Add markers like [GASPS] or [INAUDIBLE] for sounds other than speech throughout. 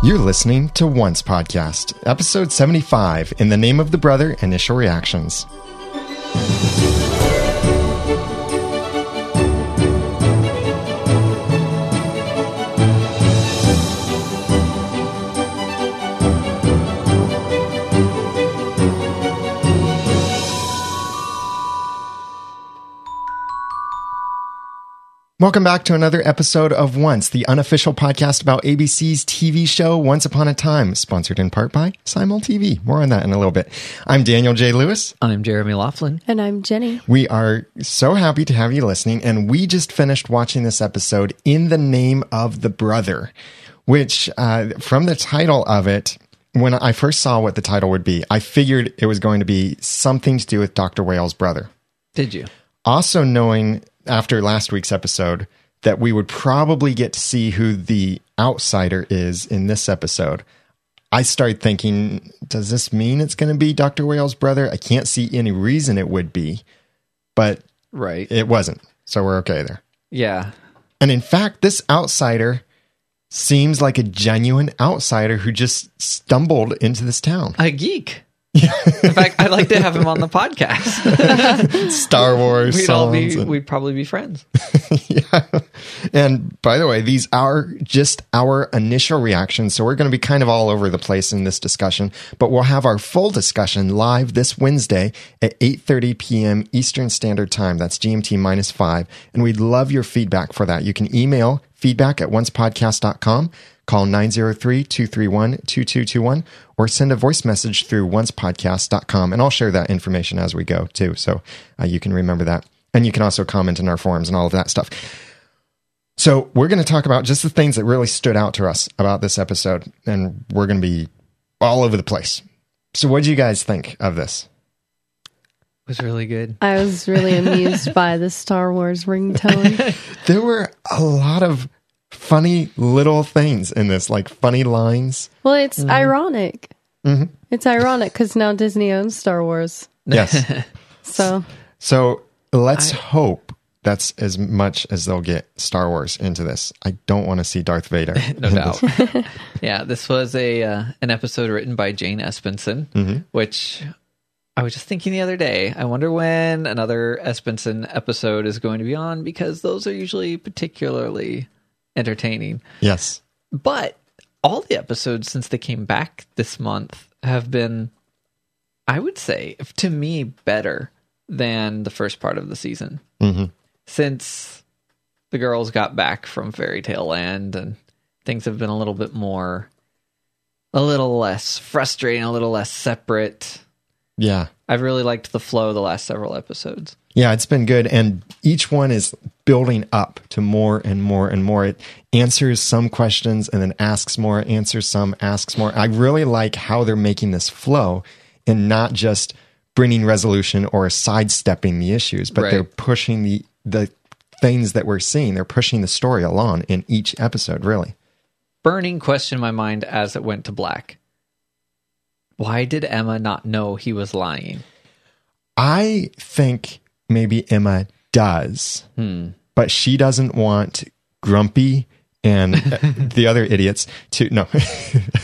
You're listening to Once Podcast, episode 75, In the Name of the Brother Initial Reactions. Welcome back to another episode of Once, the unofficial podcast about ABC's TV show Once Upon a Time, sponsored in part by Simul TV. More on that in a little bit. I'm Daniel J. Lewis. I'm Jeremy Laughlin. And I'm Jenny. We are so happy to have you listening, and we just finished watching this episode, In the Name of the Brother, which, uh, from the title of it, when I first saw what the title would be, I figured it was going to be something to do with Dr. Whale's brother. Did you? Also, knowing after last week's episode that we would probably get to see who the outsider is in this episode. I started thinking, does this mean it's going to be Dr. Whale's brother? I can't see any reason it would be, but Right. it wasn't. So we're okay there. Yeah. And in fact, this outsider seems like a genuine outsider who just stumbled into this town. A geek. In fact, I'd like to have him on the podcast. [LAUGHS] Star Wars We'd all be and- we'd probably be friends. [LAUGHS] yeah. And by the way, these are just our initial reactions. So we're going to be kind of all over the place in this discussion, but we'll have our full discussion live this Wednesday at 8:30 p.m. Eastern Standard Time. That's GMT minus 5, and we'd love your feedback for that. You can email feedback at oncepodcast.com, call 903-231-2221 or send a voice message through oncepodcast.com and I'll share that information as we go too. So uh, you can remember that. And you can also comment in our forums and all of that stuff. So we're going to talk about just the things that really stood out to us about this episode, and we're going to be all over the place. So, what do you guys think of this? was really good. I was really amused by the Star Wars ringtone. [LAUGHS] There were a lot of funny little things in this, like funny lines. Well, it's ironic. Mhm. It's ironic because now Disney owns Star Wars. Yes. [LAUGHS] So so let's hope that's as much as they'll get Star Wars into this. I don't want to see Darth Vader. [LAUGHS] No doubt. this. [LAUGHS] yeah, this was a uh, an episode written by Jane Espenson, which I was just thinking the other day. I wonder when another Espenson episode is going to be on because those are usually particularly entertaining. Yes. But all the episodes since they came back this month have been, I would say, to me, better than the first part of the season. hmm Since the girls got back from Fairy Tale Land and things have been a little bit more, a little less frustrating, a little less separate. Yeah. I've really liked the flow of the last several episodes. Yeah, it's been good. And each one is building up to more and more and more. It answers some questions and then asks more, answers some, asks more. I really like how they're making this flow and not just bringing resolution or sidestepping the issues, but Right. they're pushing the, the things that we're seeing. They're pushing the story along in each episode, really. Burning question in my mind as it went to black. Why did Emma not know he was lying? I think maybe Emma does, Hmm. But she doesn't want Grumpy and [LAUGHS] the other idiots to no.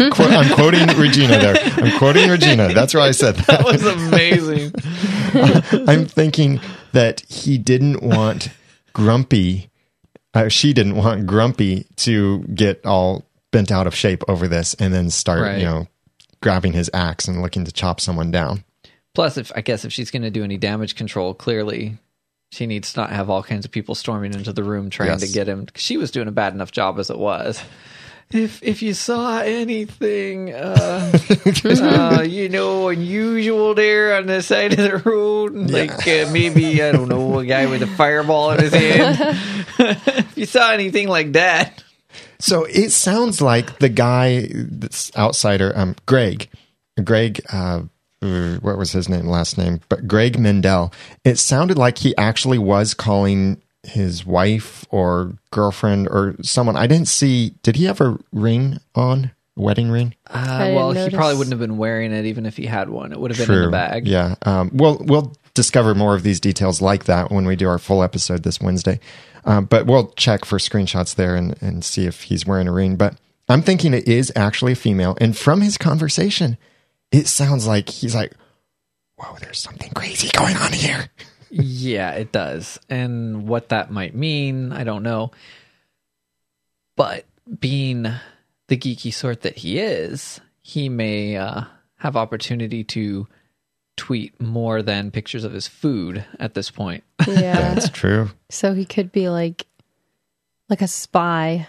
I'm quoting Regina there. I'm quoting Regina. That's why I said that. That was amazing. [LAUGHS] I'm thinking that he didn't want Grumpy. Uh, she didn't want Grumpy to get all bent out of shape over this and then start, Right. you know, grabbing his axe and looking to chop someone down. Plus, if I guess if she's going to do any damage control, clearly she needs to not have all kinds of people storming into the room trying to Yes. get him. She was doing a bad enough job as it was. If if you saw anything, uh, [LAUGHS] uh, you know, unusual there on the side of the road, like uh, maybe I don't know, a guy with a fireball in his hand. [LAUGHS] if you saw anything like that, So it sounds like the guy, this outsider, um, Greg, Greg, uh, what was his name, last name? But Greg Mendell. It sounded like he actually was calling his wife or girlfriend or someone. I didn't see. Did he have a ring on? Wedding ring? uh, didn't well, he probably wouldn't have been wearing it even if he had one. It would have been in the bag. Yeah. Um, we'll we'll discover more of these details like that when we do our full episode this Wednesday. Um, but we'll check for screenshots there and, and see if he's wearing a ring. But I'm thinking it is actually a female. And from his conversation, it sounds like he's like, whoa, there's something crazy going on here. yeah, it does. And what that might mean, I don't know. But being the geeky sort that he is, he may uh, have opportunity to tweet more than pictures of his food at this point. Yeah. [LAUGHS] That's true. so he could be like like a spy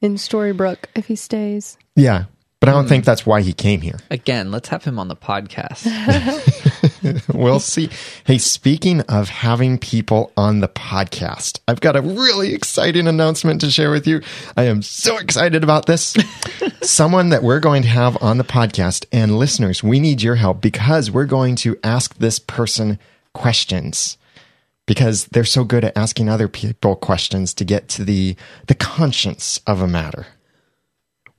in Storybrooke if he stays. Yeah. But I don't think hmm. that's why he came here. Again, let's have him on the podcast. [LAUGHS] we'll see. Hey, speaking of having people on the podcast, I've got a really exciting announcement to share with you. I am so excited about this. [LAUGHS] Someone that we're going to have on the podcast and listeners, we need your help because we're going to ask this person questions because they're so good at asking other people questions to get to the the conscience of a matter.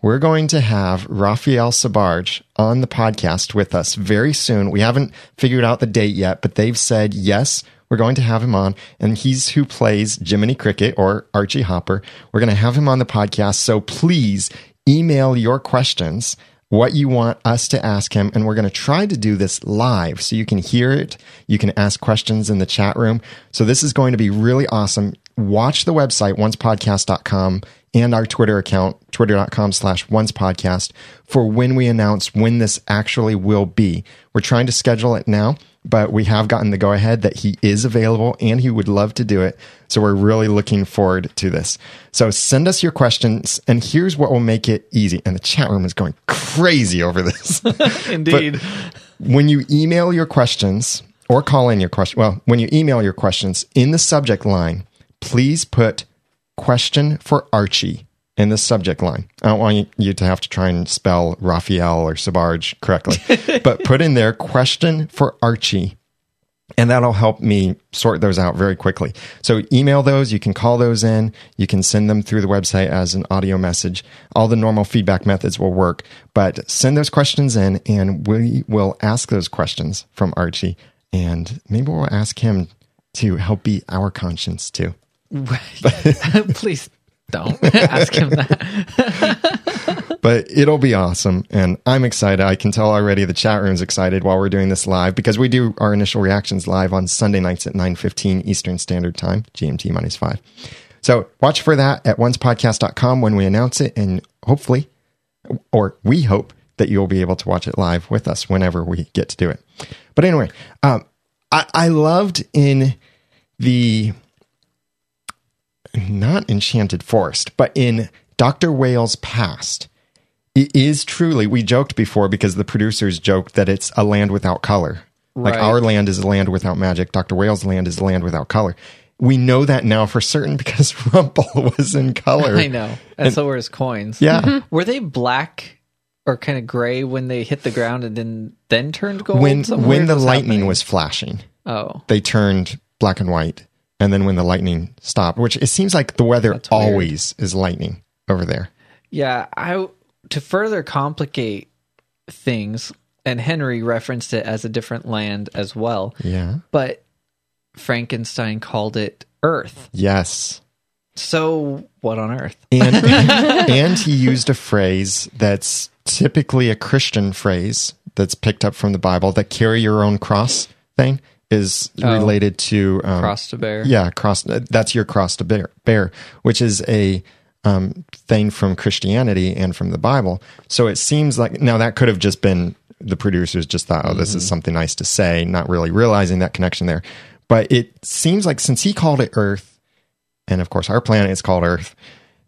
We're going to have Raphael Sbarge on the podcast with us very soon. We haven't figured out the date yet, but they've said yes, we're going to have him on. And he's who plays Jiminy Cricket or Archie Hopper. We're going to have him on the podcast. So please email your questions, what you want us to ask him. And we're going to try to do this live so you can hear it. You can ask questions in the chat room. So this is going to be really awesome. Watch the website, oncepodcast.com and our Twitter account, twitter.com slash once podcast for when we announce when this actually will be. We're trying to schedule it now, but we have gotten the go ahead that he is available and he would love to do it. So we're really looking forward to this. So send us your questions and here's what will make it easy. And the chat room is going crazy over this. [LAUGHS] Indeed. when you email your questions or call in your question, well, when you email your questions in the subject line, please put question for Archie in the subject line. I don't want you to have to try and spell Raphael or Sbarge correctly, [LAUGHS] but put in there question for Archie. And that'll help me sort those out very quickly. So email those. You can call those in. You can send them through the website as an audio message. All the normal feedback methods will work, but send those questions in and we will ask those questions from Archie. And maybe we'll ask him to help be our conscience too. [LAUGHS] Please don't [LAUGHS] ask him that. [LAUGHS] but it'll be awesome and i'm excited. I can tell already the chat room's excited while we're doing this live because we do our initial reactions live on sunday nights at 9.15 eastern standard time gmt minus 5 so watch for that at oncepodcast.com when we announce it and hopefully or we hope that you'll be able to watch it live with us whenever we get to do it. But anyway um, I, I loved in the not Enchanted Forest, but in Dr. Whale's past, it is truly, we joked before because the producers joked that it's a land without color. Like our land is a land without magic. Dr. Whale's land is a land without color. We know that now for certain [LAUGHS] because [LAUGHS] Rumple was in color. I know. And, so were his coins. Yeah. Mm-hmm. Were they black or kind of gray when they hit the ground and then then turned gold? When when the was lightning happening. was flashing, Oh. they turned black and white. And then when the lightning stopped, which it seems like the weather That's weird. always is lightning over there. Yeah, I to further complicate things, and Henry referenced it as a different land as well. Yeah. But Frankenstein called it Earth. Yes. So what on Earth? and [LAUGHS] and he used a phrase that's typically a Christian phrase that's picked up from the Bible. That carry your own cross thing is Oh. related to um, Cross to bear. Yeah, cross. That's your cross to bear, bear which is a um, thing from Christianity and from the Bible. So it seems like now that could have just been the producers just thought, oh, this is something nice to say, not really realizing that connection there. But it seems like since he called it Earth, and of course our planet is called Earth,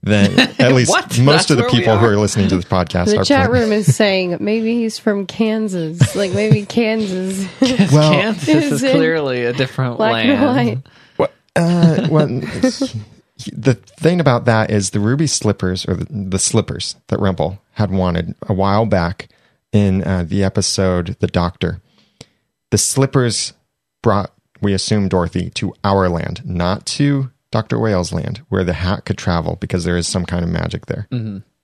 then at [LAUGHS] least most That's of the where we people who are? are listening to this podcast The are chat planet- room is saying maybe he's from Kansas. Like maybe [LAUGHS] Kansas. Well- Kansas is Is clearly a different Black land. and white. What, uh, well, [LAUGHS] the thing about that is the ruby slippers or the, the slippers that Rumple had wanted a while back in uh, the episode The Doctor. The slippers brought, we assume, Dorothy to our land, not to Dr. Whale's land, where the hat could travel because there is some kind of magic there,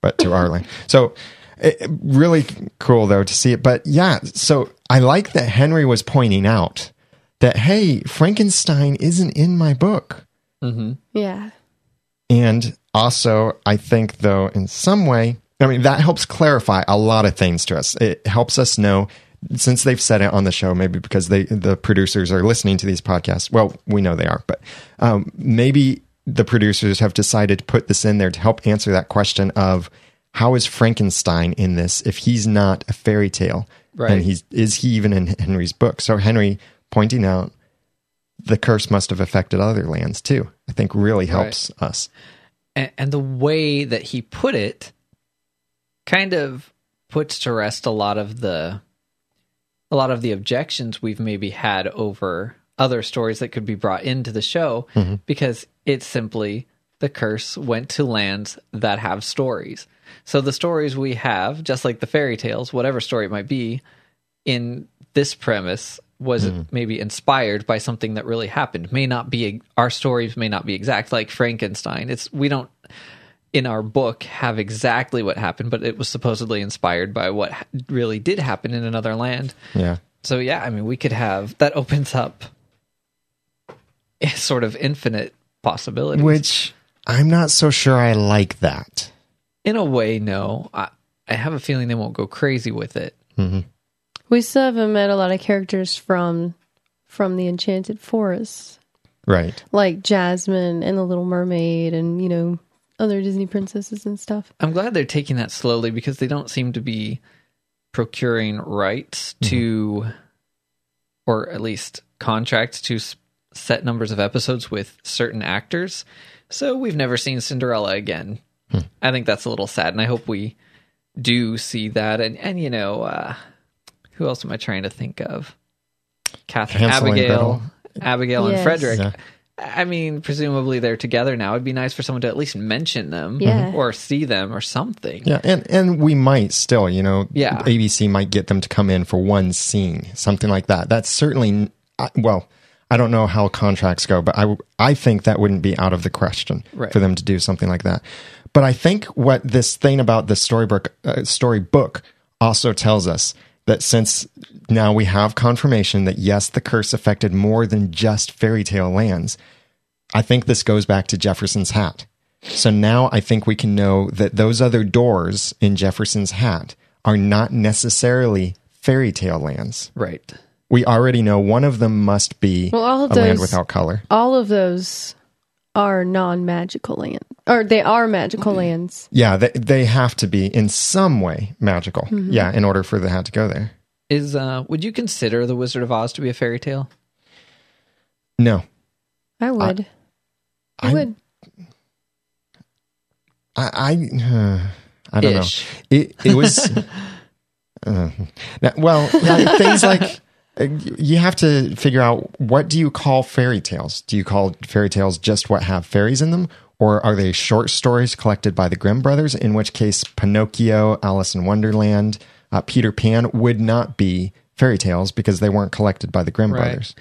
but to our land. So, it, really cool though to see it. But yeah, so I like that Henry was pointing out that, hey, Frankenstein isn't in my book. Yeah. And also, I think, though, in some way, I mean, that helps clarify a lot of things to us. It helps us know, since they've said it on the show, maybe because they, the producers are listening to these podcasts. Well, we know they are, but um, maybe the producers have decided to put this in there to help answer that question of how is Frankenstein in this if he's not a fairy tale? Right. And he's is he even in Henry's book? So Henry pointing out the curse must have affected other lands too. I think really helps us. and, and the way that he put it kind of puts to rest a lot of the a lot of the objections we've maybe had over other stories that could be brought into the show mm-hmm. because it's simply the curse went to lands that have stories. So the stories we have, just like the fairy tales, whatever story it might be, in this premise was mm-hmm. maybe inspired by something that really happened. May not be our stories may not be exact, like Frankenstein. It's we don't in our book have exactly what happened, but it was supposedly inspired by what really did happen in another land. Yeah. So yeah, I mean, we could have that opens up a sort of infinite possibilities. Which I'm not so sure I like that. in a way, no, I, I have a feeling they won't go crazy with it. Mm-hmm. We still haven't met a lot of characters from from the Enchanted Forest, Right. like Jasmine and the Little Mermaid, and you know other Disney princesses and stuff. I'm glad they're taking that slowly because they don't seem to be procuring rights to, or at least contracts to set numbers of episodes with certain actors. So we've never seen Cinderella again. I think that's a little sad, and I hope we do see that. And and you know, uh, who else am I trying to think of? Catherine, Hansel and Abigail, Gretel. Abigail, and Frederick. Yeah. I mean, presumably they're together now. It'd be nice for someone to at least mention them, Yeah. or see them, or something. Yeah, and and we might still, you know, Yeah. ABC might get them to come in for one scene, something like that. That's certainly well, I don't know how contracts go, but I, I think that wouldn't be out of the question Right. for them to do something like that. But I think what this thing about the storybook uh, storybook also tells us that since now we have confirmation that yes, the curse affected more than just fairy tale lands. I think this goes back to Jefferson's hat. So now I think we can know that those other doors in Jefferson's hat are not necessarily fairy tale lands. Right. We already know one of them must be Well, all of a land those- without color. All of those are non-magical land, or they are magical lands. Yeah, they, they have to be in some way magical. Yeah, in order for the hat to go there. Is uh would you consider the Wizard of Oz to be a fairy tale? No, I would. I, I- would. I I, I don't Ish. know. It it was [LAUGHS] uh, now- well yeah, things like uh, [LAUGHS] you have to figure out what do you call fairy tales? Do you call fairy tales just what have fairies in them, or are they short stories collected by the Grimm brothers? In which case, Pinocchio, Alice in Wonderland, uh, Peter Pan would not be fairy tales because they weren't collected by the Grimm Right. brothers.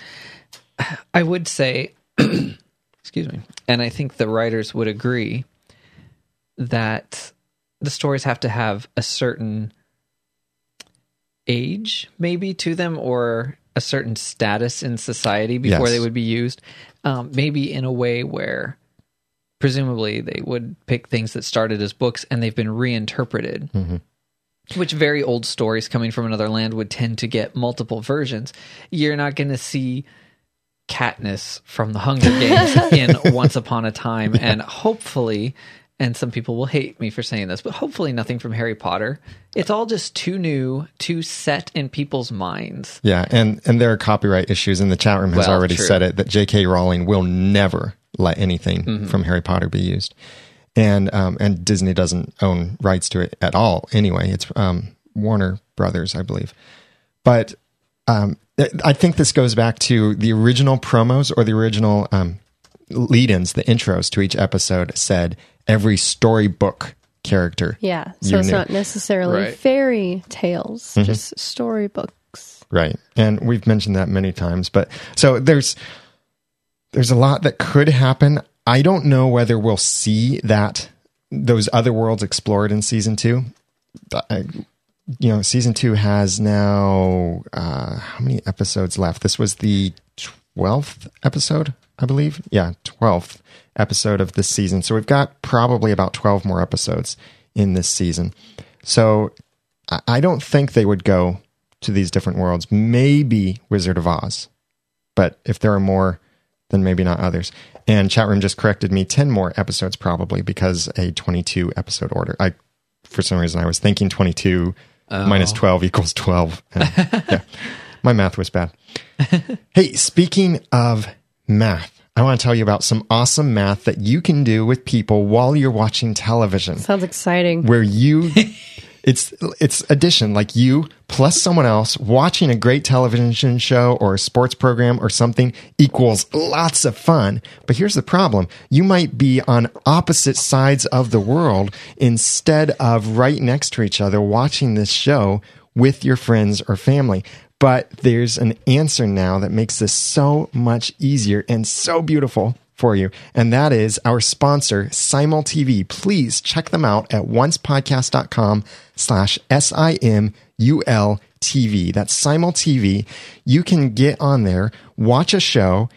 I would say [CLEARS THROAT] excuse me. And I think the writers would agree that the stories have to have a certain age maybe to them or a certain status in society before Yes. they would be used. Um, maybe in a way where presumably they would pick things that started as books and they've been reinterpreted. Which very old stories coming from another land would tend to get multiple versions. You're not going to see Katniss from the Hunger Games [LAUGHS] in Once Upon a Time, and hopefully, and some people will hate me for saying this, but hopefully nothing from Harry Potter. It's all just too new, too set in people's minds. Yeah, and and there are copyright issues, and the chat room has Well, already true. said it that J.K. Rowling will never let anything Mm-hmm. from Harry Potter be used, and um, and Disney doesn't own rights to it at all. Anyway, it's um, Warner Brothers, I believe, but um, I think this goes back to the original promos or the original um, lead-ins, the intros to each episode said every storybook character. Yeah. So it's knew. not necessarily Right. fairy tales, just storybooks. Right. And we've mentioned that many times, but so there's there's a lot that could happen. I don't know whether we'll see that those other worlds explored in season 2. I, you know, season 2 has now uh how many episodes left? This was the 12th episode, I believe. Yeah, 12th episode of this season. So we've got probably about 12 more episodes in this season. So I- don't think they would go to these different worlds. Maybe Wizard of Oz. But if there are more, then maybe not others. And chat room just corrected me 10 more episodes probably because a 22 episode order. I for some reason I was thinking 22 minus 12 equals 12. [LAUGHS] And, yeah. My math was bad. hey, speaking of math, I want to tell you about some awesome math that you can do with people while you're watching television. Sounds exciting. where you [LAUGHS] it's it's addition like you plus someone else watching a great television show or a sports program or something equals lots of fun. But here's the problem. You might be on opposite sides of the world instead of right next to each other watching this show with your friends or family but there's an answer now that makes this so much easier and so beautiful for you. And that is our sponsor, Simul TV. Please check them out at oncepodcast.com slash S-I-M-U-L TV. That's Simul TV. You can get on there, watch a show,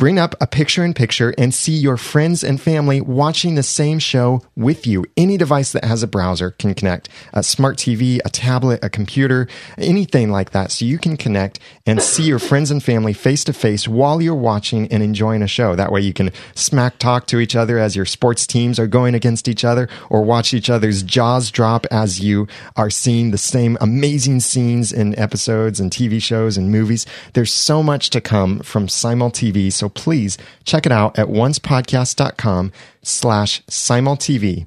bring up a picture in picture and see your friends and family watching the same show with you. Any device that has a browser can connect a smart TV, a tablet, a computer, anything like that. So you can connect and see your friends and family face to face while you're watching and enjoying a show. That way you can smack talk to each other as your sports teams are going against each other or watch each other's jaws drop as you are seeing the same amazing scenes in episodes and TV shows and movies. There's so much to come from Simul TV. So please check it out at oncepodcast.com slash simultv.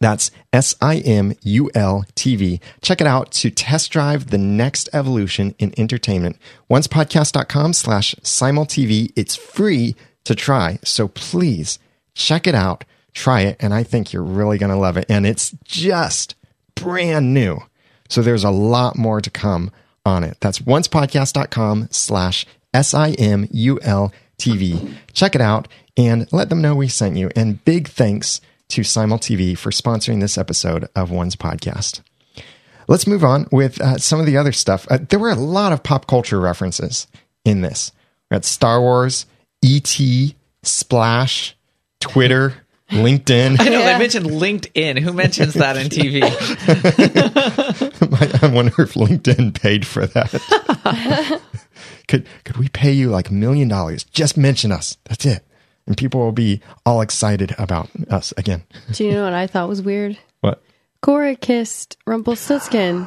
That's S I M U L T V. Check it out to test drive the next evolution in entertainment. Oncepodcast.com slash simultv. It's free to try. So please check it out, try it, and I think you're really going to love it. And it's just brand new. So there's a lot more to come on it. That's oncepodcast.com slash S-I-M-U-L-T-V. Check it out and let them know we sent you. And big thanks to Simul TV for sponsoring this episode of Once Podcast. Let's move on with uh, some of the other stuff. Uh, there were a lot of pop culture references in this. We had Star Wars, E.T., Splash, Twitter, LinkedIn. [LAUGHS] I know Yeah. they mentioned LinkedIn. Who mentions that in TV? [LAUGHS] I wonder if LinkedIn paid for that. [LAUGHS] could could we pay you like a million dollars? Just mention us. That's it. And people will be all excited about us again. Do you know what I thought was weird? What? Cora kissed Rumpelstiltskin.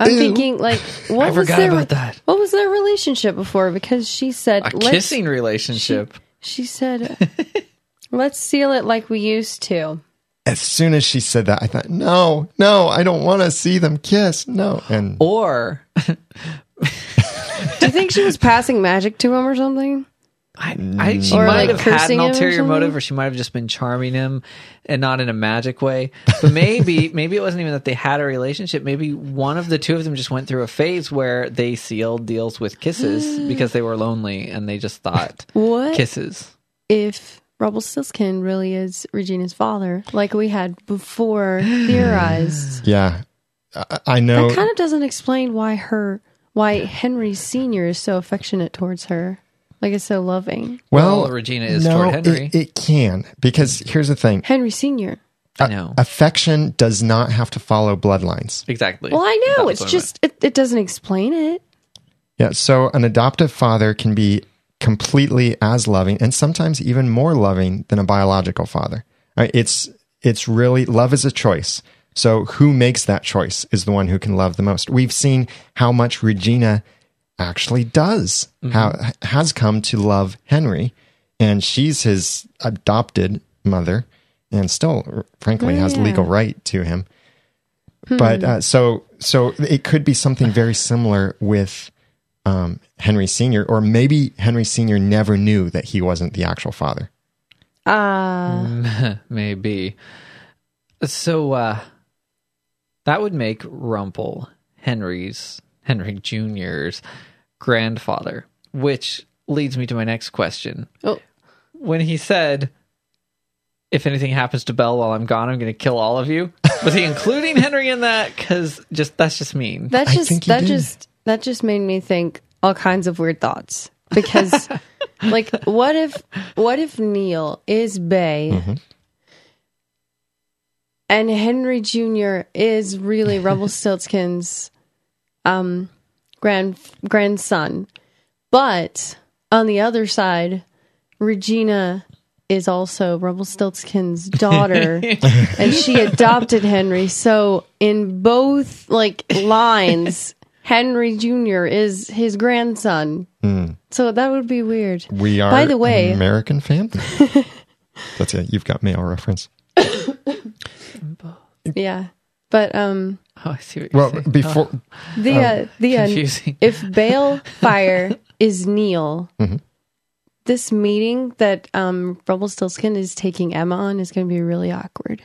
I'm Ew. thinking, like, [LAUGHS] what I was forgot their about that. what was their relationship before? Because she said, A let's, kissing relationship. She said, [LAUGHS] let's seal it like we used to. As soon as she said that, I thought, no, no, I don't want to see them kiss. No. And Or [LAUGHS] Do you think she was passing magic to him or something? I, I she Or, might like, have had cursing an him or ulterior something? motive, or she might have just been charming him, and not in a magic way. But maybe, [LAUGHS] maybe it wasn't even that they had a relationship. Maybe one of the two of them just went through a phase where they sealed deals with kisses [GASPS] because they were lonely, and they just thought What kisses. if Rumpelstiltskin really is Regina's father, like we had before [GASPS] theorized? yeah, I, I know. That kind of doesn't explain why her, why Henry Senior is so affectionate towards her, like it's so loving. well, Well, Regina is no, toward Henry. It, it can because here's the thing: Henry Senior. Uh, I know affection does not have to follow bloodlines. exactly. Well, I know was it's just it, it doesn't explain it. Yeah, so an adoptive father can be completely as loving and sometimes even more loving than a biological father. It's it's really love is a choice. So who makes that choice is the one who can love the most. We've seen how much Regina actually does, how has come to love Henry, and she's his adopted mother, and still, frankly, has Yeah. legal right to him. But uh, so so it could be something very similar with um, Henry Senior, or maybe Henry Senior never knew that he wasn't the actual father. Ah, [LAUGHS] Maybe. So uh that would make Rumple Henry's Henry Jr.'s grandfather, which leads me to my next question. oh, When he said, if anything happens to Belle while I'm gone, I'm going to kill all of you. Was he including Henry in that? Because just that's just mean. that just that did. just that just made me think all kinds of weird thoughts because [LAUGHS] like what if what if Neal is Bae Mm-hmm. And Henry Jr. is really Rumpelstiltskin's [LAUGHS] um grand grandson. But on the other side, Regina is also Rumpelstiltskin's daughter [LAUGHS] and she adopted Henry. So in both like lines, [LAUGHS] Henry Jr. is his grandson. So that would be weird. We are By the way- American family. That's it. You've got male reference. [COUGHS] Yeah. But um Oh, I see what you're Well, saying. before the uh, the uh, confusing. if Baelfire [LAUGHS] is Neal, Mm-hmm. this meeting that um Rumpelstiltskin is taking Emma on is going to be really awkward.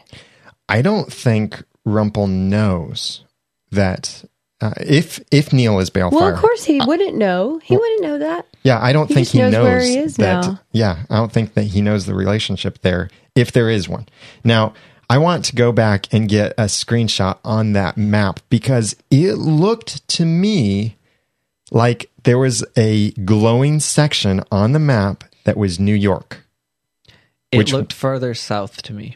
I don't think Rumple knows that uh, if if Neal is Baelfire. Well, of course he wouldn't know. He wouldn't know that. Yeah, I don't He think just he knows knows, where he is that. now. Yeah, I don't think that he knows the relationship there, if there is one. Now, I want to go back and get a screenshot on that map because it looked to me like there was a glowing section on the map that was New York. it which- looked further south to me.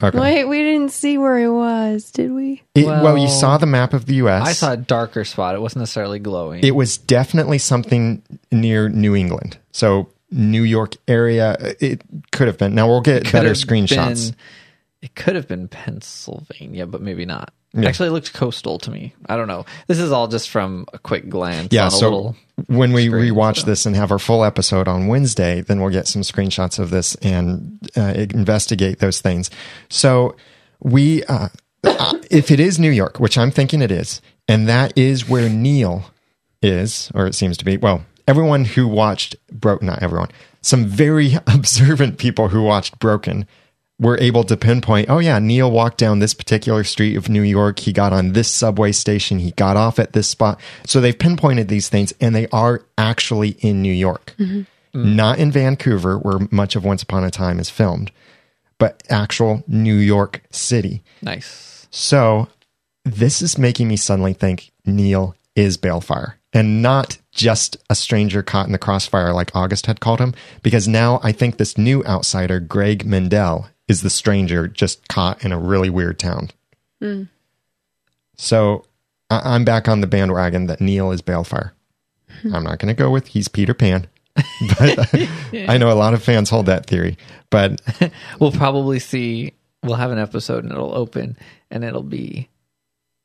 Okay. Wait, we didn't see where it was, did we? It- well, you saw the map of the U.S. I saw a darker spot. It wasn't necessarily glowing. it was definitely something near New England. So New York area. It could have been. Now we'll get better screenshots. been- it could have been Pennsylvania, but maybe not. Yeah. Actually, it looked coastal to me. I don't know. This is all just from a quick glance. Yeah, on a so when we rewatch so. this and have our full episode on Wednesday, then we'll get some screenshots of this and uh, investigate those things. So we, uh, uh, if it is New York, which I'm thinking it is, and that is where Neal is, or it seems to be. Well, everyone who watched Broken, not everyone, some very [LAUGHS] observant people who watched Broken were able to pinpoint, oh yeah, Neal walked down this particular street of New York. He got on this subway station. He got off at this spot. So they've pinpointed these things and they are actually in New York, mm-hmm. mm. not in Vancouver, where much of Once Upon a Time is filmed, but actual New York City. nice. So this is making me suddenly think Neal is Baelfire and not just a stranger caught in the crossfire like August had called him, because now I think this new outsider, Greg Mendell, is the stranger just caught in a really weird town. Hmm. So I- I'm back on the bandwagon that Neal is Baelfire. Hmm. I'm not going to go with he's Peter Pan, [LAUGHS] but [LAUGHS] I know a lot of fans hold that theory. But [LAUGHS] We'll probably see. We'll have an episode, and it'll open, and it'll be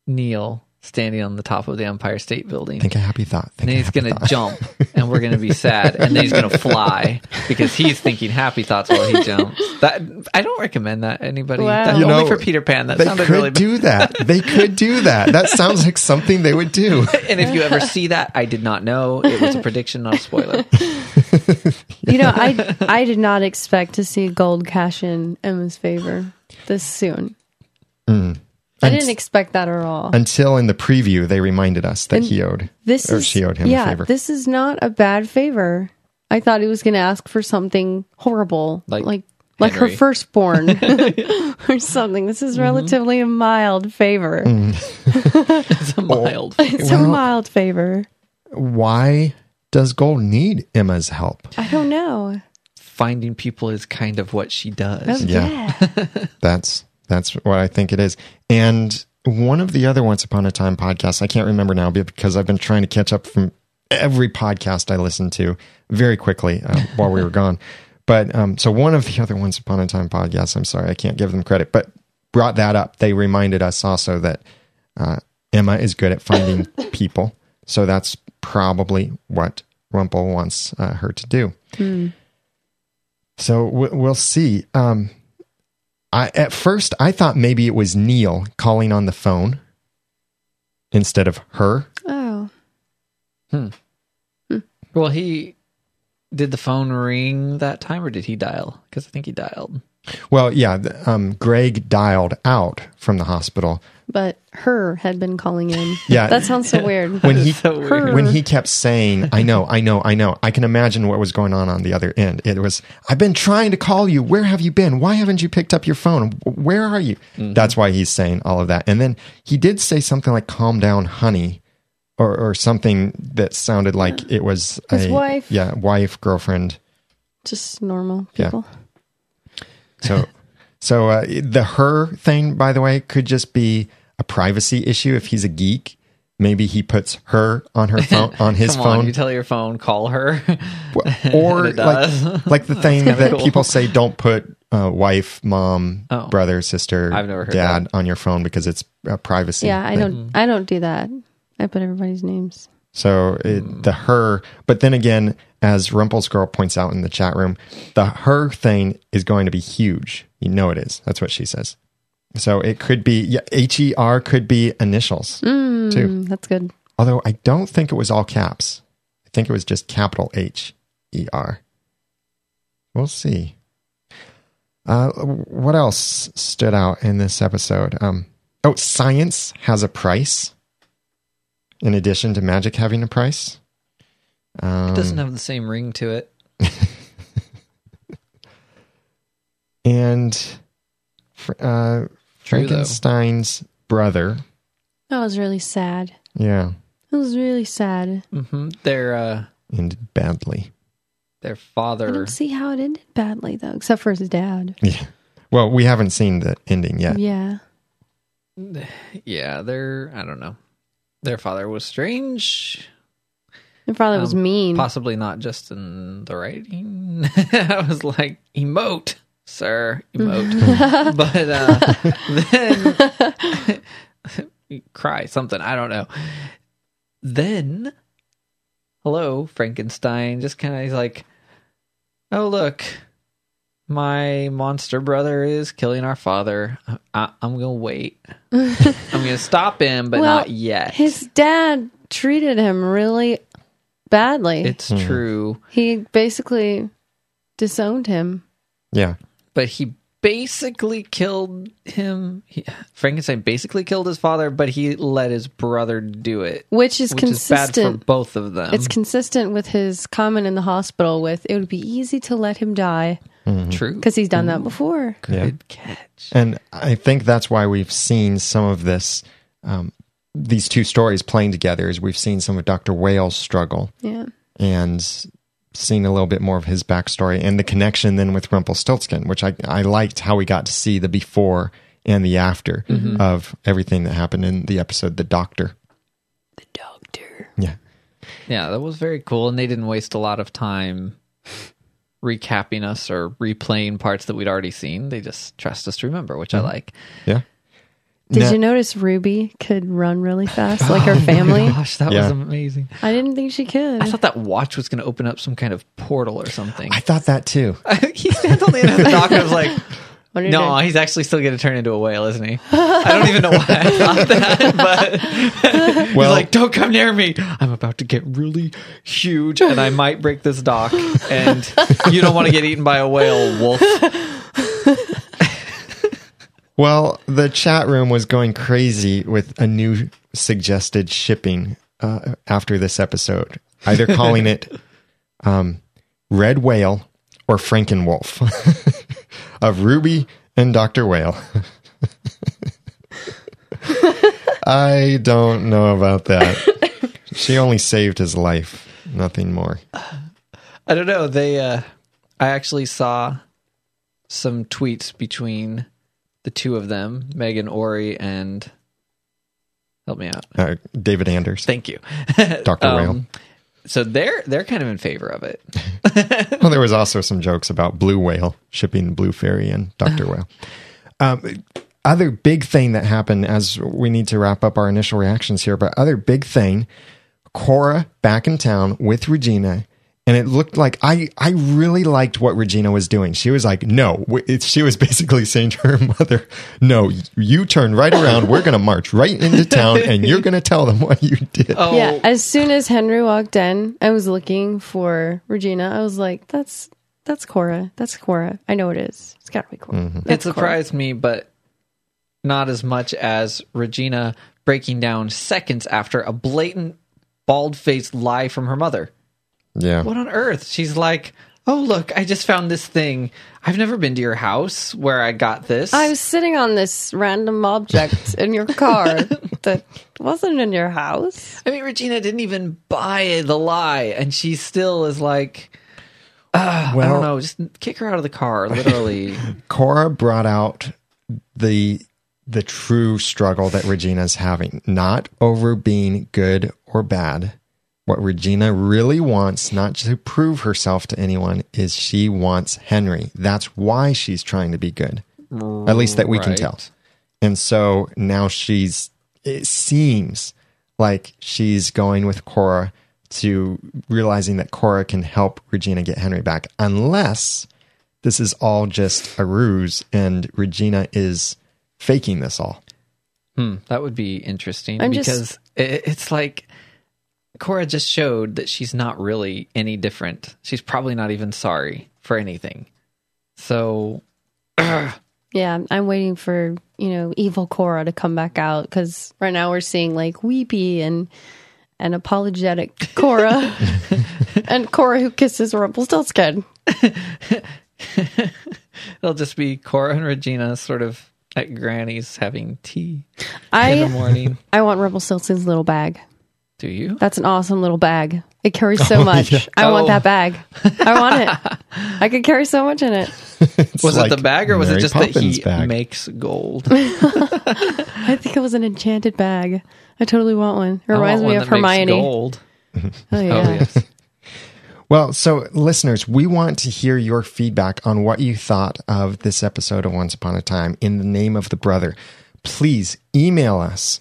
Neal standing on the top of the Empire State Building. think a happy thought. and Think then he's going to jump, [LAUGHS] and we're going to be sad, and then he's going to fly because he's thinking happy thoughts while he jumps. That I don't recommend that anybody. Wow. That, You only know, for Peter Pan. That they sounded could really do that. They could do that. That sounds like something they would do. [LAUGHS] And if you ever see that, I did not know. It was a prediction, not a spoiler. [LAUGHS] You know, I I did not expect to see gold cash in Emma's favor this soon. Mm. I didn't expect that at all. Until in the preview, they reminded us that And he owed This or is she owed him yeah, a favor. this is not a bad favor. I thought he was going to ask for something horrible, Like like like, her firstborn [LAUGHS] [LAUGHS] or something. This is mm-hmm. relatively a mild favor. Mm. [LAUGHS] It's a mild. It's a mild favor. Why does Gold need Emma's help? I don't know. Finding people is kind of what she Oh, does. Yeah. yeah. That's that's what I think it is. And one of the other Once Upon a Time podcasts, I can't remember now because I've been trying to catch up from every podcast I listened to very quickly uh, [LAUGHS] while we were gone. But um, so one of the other Once Upon a Time podcasts, I'm sorry, I can't give them credit, but brought that up. They reminded us also that uh, Emma is good at finding [LAUGHS] people. So that's probably what Rumple wants uh, her to do. So we- we'll see. Um, I at first I thought maybe it was Neal calling on the phone instead of her. Oh. hmm Well, he did the phone ring that time, or did he dial? Because I think he dialed. Well, yeah, um, Greg dialed out from the hospital But her had been calling in. Yeah. [LAUGHS] That sounds so weird. [LAUGHS] when he So weird. When he kept saying, "I know, I know, I know." I can imagine what was going on on the other end. It was, "I've been trying to call you. Where have you been? Why haven't you picked up your phone? Where are you?" That's why he's saying all of that. And then he did say something like, "Calm down, honey." or, or something that sounded like it was His a wife. Yeah, wife, girlfriend. Just normal Yeah. People. So, so uh, the her thing, by the way, could just be a privacy issue. If he's a geek, maybe he puts her on her phone [LAUGHS] on his Come phone. on, you tell your phone, call her. [LAUGHS] or like, like the thing [LAUGHS] that cool. people say don't put uh, wife mom Oh. brother sister I've never heard dad that. on your phone because it's uh, privacy Yeah, I thing. don't. I don't do that. I put everybody's names. so it, the her but then again as rumple's girl points out in the chat room the her thing is going to be huge. You know it is. That's what she says. So it could be yeah, her could be initials too. Mm, that's good. although i don't think it was all caps. I think it was just capital h e r. We'll see. Uh, what else stood out in this episode? Um, oh, science has a price. In addition to magic having a price, um, It doesn't have the same ring to it. [LAUGHS] and fr- uh, True, though. Frankenstein's brother. That was really sad. Yeah, It was really sad. hmm Their uh, ended badly. their father. I don't see how it ended badly though, except for his dad. [LAUGHS] Yeah. Well, we haven't seen the ending yet. Yeah. [SIGHS] Yeah, their I don't know. Their father was strange. It probably was Um, mean. Possibly not just in the writing. [LAUGHS] I was like, emote, sir, emote. [LAUGHS] but uh, then [LAUGHS] cry something. I don't know. Then, hello, Frankenstein. Just kind of he's like, oh look, my monster brother is killing our father. I, I'm gonna wait. I'm gonna stop him, but Well, not yet. His dad treated him really badly. it's true. he basically disowned him. Yeah. but he basically killed him. He, Frankenstein basically killed his father, but he let his brother do it, Which is which is bad for consistent. both of them. it's consistent with his comment in the hospital with it would be easy to let him die true. because he's done that before. Yeah. Good catch. And I think that's why we've seen some of this, um, these two stories playing together. Is we've seen some of Doctor Whale's struggle Yeah. and seen a little bit more of his backstory and the connection then with Rumpelstiltskin, which I I liked how we got to see the before and the after mm-hmm. of everything that happened in the episode The Doctor. The doctor. Yeah. Yeah, that was very cool, and they didn't waste a lot of time recapping us or replaying parts that we'd already seen. They just trust us to remember, which I mm-hmm. like. Yeah. Did Now- you notice Ruby could run really fast like her [LAUGHS] oh family? Gosh, that Yeah. was amazing. I didn't think she could. I thought that watch was going to open up some kind of portal or something. I thought that too. [LAUGHS] he stands on the end of the dock and I was like, no, it- he's actually still going to turn into a whale, isn't he? [LAUGHS] I don't even know why I thought that, but he's Well- like, don't come near me. I'm about to get really huge and I might break this dock and you don't want to get eaten by a whale, wolf. Well, the chat room was going crazy with a new suggested shipping uh, after this episode, either calling it [LAUGHS] um, Red Whale or Frankenwolf [LAUGHS] of Ruby and Dr. Whale. [LAUGHS] I don't know about that. She only saved his life, nothing more. I don't know. They, uh, I actually saw some tweets between the two of them, Meghan Ory and help me out. Uh, David Anders. Thank you, [LAUGHS] Dr. Whale. Um, So they're they're kind of in favor of it. [LAUGHS] Well, there was also some jokes about Blue Whale shipping Blue Fairy and Doctor [SIGHS] Whale. Um, other big thing that happened as we need to wrap up our initial reactions here, but other big thing, Cora back in town with Regina. And it looked like I, I really liked what Regina was doing. She was like, no, it, she was [LAUGHS] basically saying to her mother, no, you turn right around. We're going to march right into town and you're going to tell them what you did. Oh, Yeah, as soon as Henry walked in, I was looking for Regina. I was like, "That's that's Cora. That's Cora. I know it is. It's got to be Cora." Mm-hmm. it That's Cora. surprised me, but not as much as Regina breaking down seconds after a blatant bald faced lie from her mother. Yeah. What on earth? She's like, "Oh look, I just found this thing. I've never been to your house where I got this." I was sitting on this random object in your car. [LAUGHS] that wasn't in your house. I mean, Regina didn't even buy the lie, and she still is like, ah, I don't know, just kick her out of the car, literally. [LAUGHS] Cora brought out the the true struggle that Regina's having, not over being good or bad. What Regina really wants, not to prove herself to anyone, is she wants Henry. That's why she's trying to be good. At least that we can tell. And so now she's, it seems like she's going with Cora to realizing that Cora can help Regina get Henry back, unless this is all just a ruse and Regina is faking this all. Hmm, that would be interesting I'm just- because it, it's like Cora just showed that she's not really any different. She's probably not even sorry for anything. So, [CLEARS THROAT] Yeah, I'm waiting for you know evil Cora to come back out because right now we're seeing like weepy and and apologetic Cora [LAUGHS] and Cora who kisses Rumpelstiltskin. [LAUGHS] it'll just be Cora and Regina sort of at Granny's having tea in the I morning. I want Rumpelstiltskin's little bag. Do you? That's an awesome little bag. It carries so [LAUGHS] oh, much. I want Oh. that bag. I want it. I could carry so much in it. [LAUGHS] It's Was like it the bag or was Mary it just Poppins that he bag. makes gold? [LAUGHS] I think it was an enchanted bag. I totally want one. It I reminds want me one of that makes Hermione. Gold. Oh Oh, yes. Well, so listeners, we want to hear your feedback on what you thought of this episode of Once Upon a Time in the name of the brother. Please email us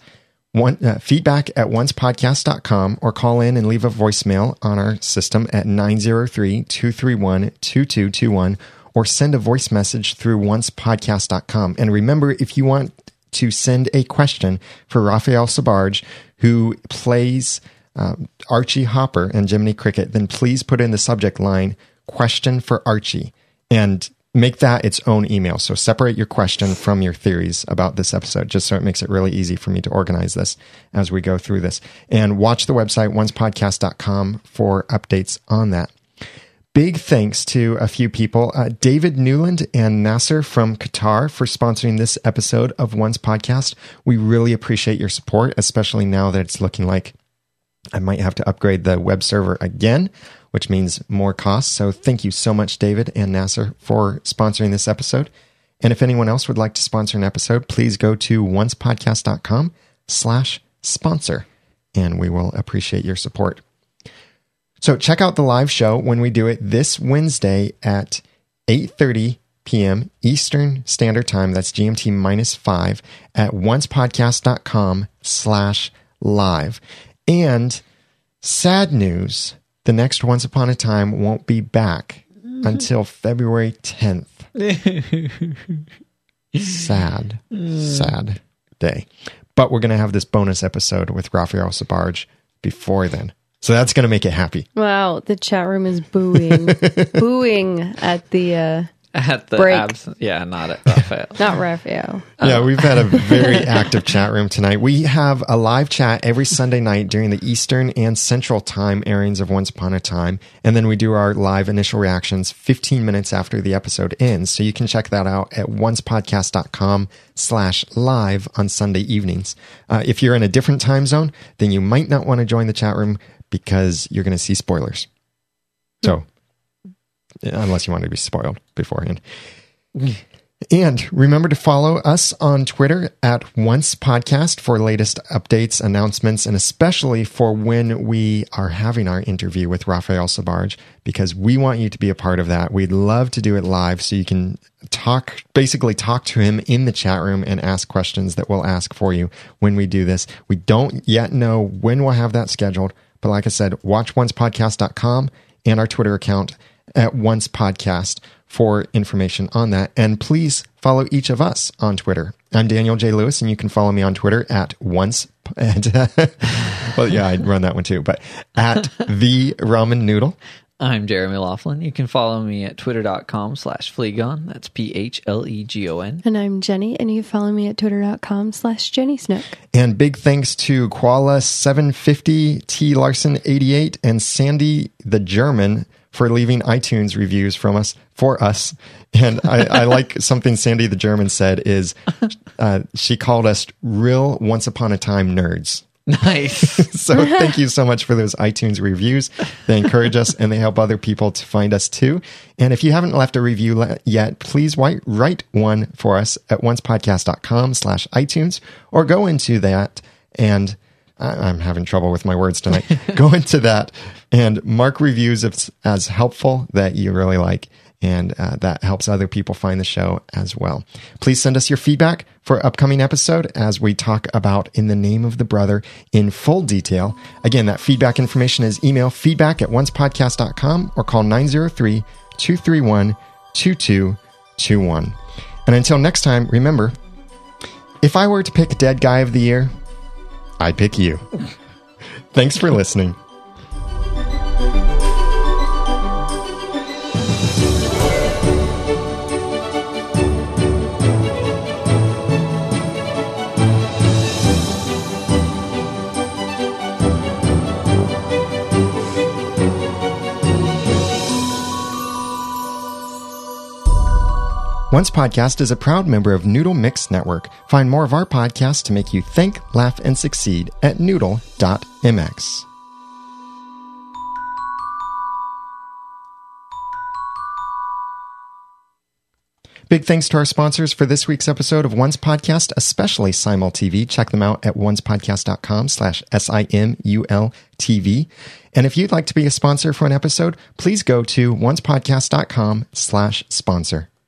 one, uh, feedback at oncepodcast.com or call in and leave a voicemail on our system at 903 231 2221 or send a voice message through oncepodcast.com. And remember, if you want to send a question for Raphael Sbarge, who plays um, Archie Hopper and Jiminy Cricket, then please put in the subject line question for Archie and make that its own email. So separate your question from your theories about this episode, just so it makes it really easy for me to organize this as we go through this. And watch the website oncepodcast.com for updates on that. Big thanks to a few people uh, David Newland and Nasser from Qatar for sponsoring this episode of Once Podcast. We really appreciate your support, especially now that it's looking like I might have to upgrade the web server again, which means more costs. So thank you so much, David and Nasser, for sponsoring this episode. And if anyone else would like to sponsor an episode, please go to oncepodcast.com slash sponsor, and we will appreciate your support. So check out the live show when we do it this Wednesday at 8.30 p.m. Eastern Standard Time. That's GMT minus 5 at oncepodcast.com slash live. And sad news, the next Once Upon a Time won't be back until February 10th. [LAUGHS] sad, sad day. But we're going to have this bonus episode with Raphael Sbarge before then. So that's going to make it happy. Wow, the chat room is booing, [LAUGHS] booing at the uh, At the Break. abs. Yeah, not at [LAUGHS] Raphael. not Raphael. Yeah, we've had a very [LAUGHS] active chat room tonight. We have a live chat every Sunday night during the Eastern and Central time airings of Once Upon a Time. And then we do our live initial reactions 15 minutes after the episode ends. So you can check that out at oncepodcast.com slash live on Sunday evenings. Uh, if you're in a different time zone, then you might not want to join the chat room because you're going to see spoilers. So, unless you want to be spoiled beforehand. And remember to follow us on Twitter at Once Podcast for latest updates, announcements, and especially for when we are having our interview with Raphael Sbarge, because we want you to be a part of that. We'd love to do it live so you can talk, basically talk to him in the chat room and ask questions that we'll ask for you when we do this. We don't yet know when we'll have that scheduled, but like I said, watch oncepodcast.com and our Twitter account at Once Podcast for information on that. And please follow each of us on Twitter. I'm Daniel J. Lewis, and you can follow me on Twitter at once. And, [LAUGHS] well, yeah, I'd run that one too, but at [LAUGHS] the ramen noodle. I'm Jeremy Laughlin. You can follow me at twitter.com slash Phlegon. That's P H L E G O N. And I'm Jenny, and you can follow me at twitter.com slash Jenny Snook. And big thanks to Koala 750, T Larson 88, and Sandy the German for leaving iTunes reviews from us for us. And I, I [LAUGHS] like something Sandy the German said is uh, she called us real once upon a time nerds. Nice. [LAUGHS] So thank you so much for those iTunes reviews. They encourage us and they help other people to find us too. And if you haven't left a review le- yet, please write, write one for us at oncepodcast.com slash iTunes or go into that and I- I'm having trouble with my words tonight. [LAUGHS] go into that and mark reviews as, as helpful that you really like. And uh, that helps other people find the show as well. Please send us your feedback for upcoming episode as we talk about In the Name of the Brother in full detail. Again, that feedback information is email feedback at oncepodcast.com or call 903 231 2221. And until next time, remember if I were to pick Dead Guy of the Year, I'd pick you. Thanks for listening. Once Podcast is a proud member of Noodle Mix Network. Find more of our podcasts to make you think, laugh, and succeed at noodle.mx. Big thanks to our sponsors for this week's episode of Once Podcast, especially Simul TV. Check them out at oncepodcast.com slash S-I-M-U-L-T-V. And if you'd like to be a sponsor for an episode, please go to oncepodcast.com slash sponsor.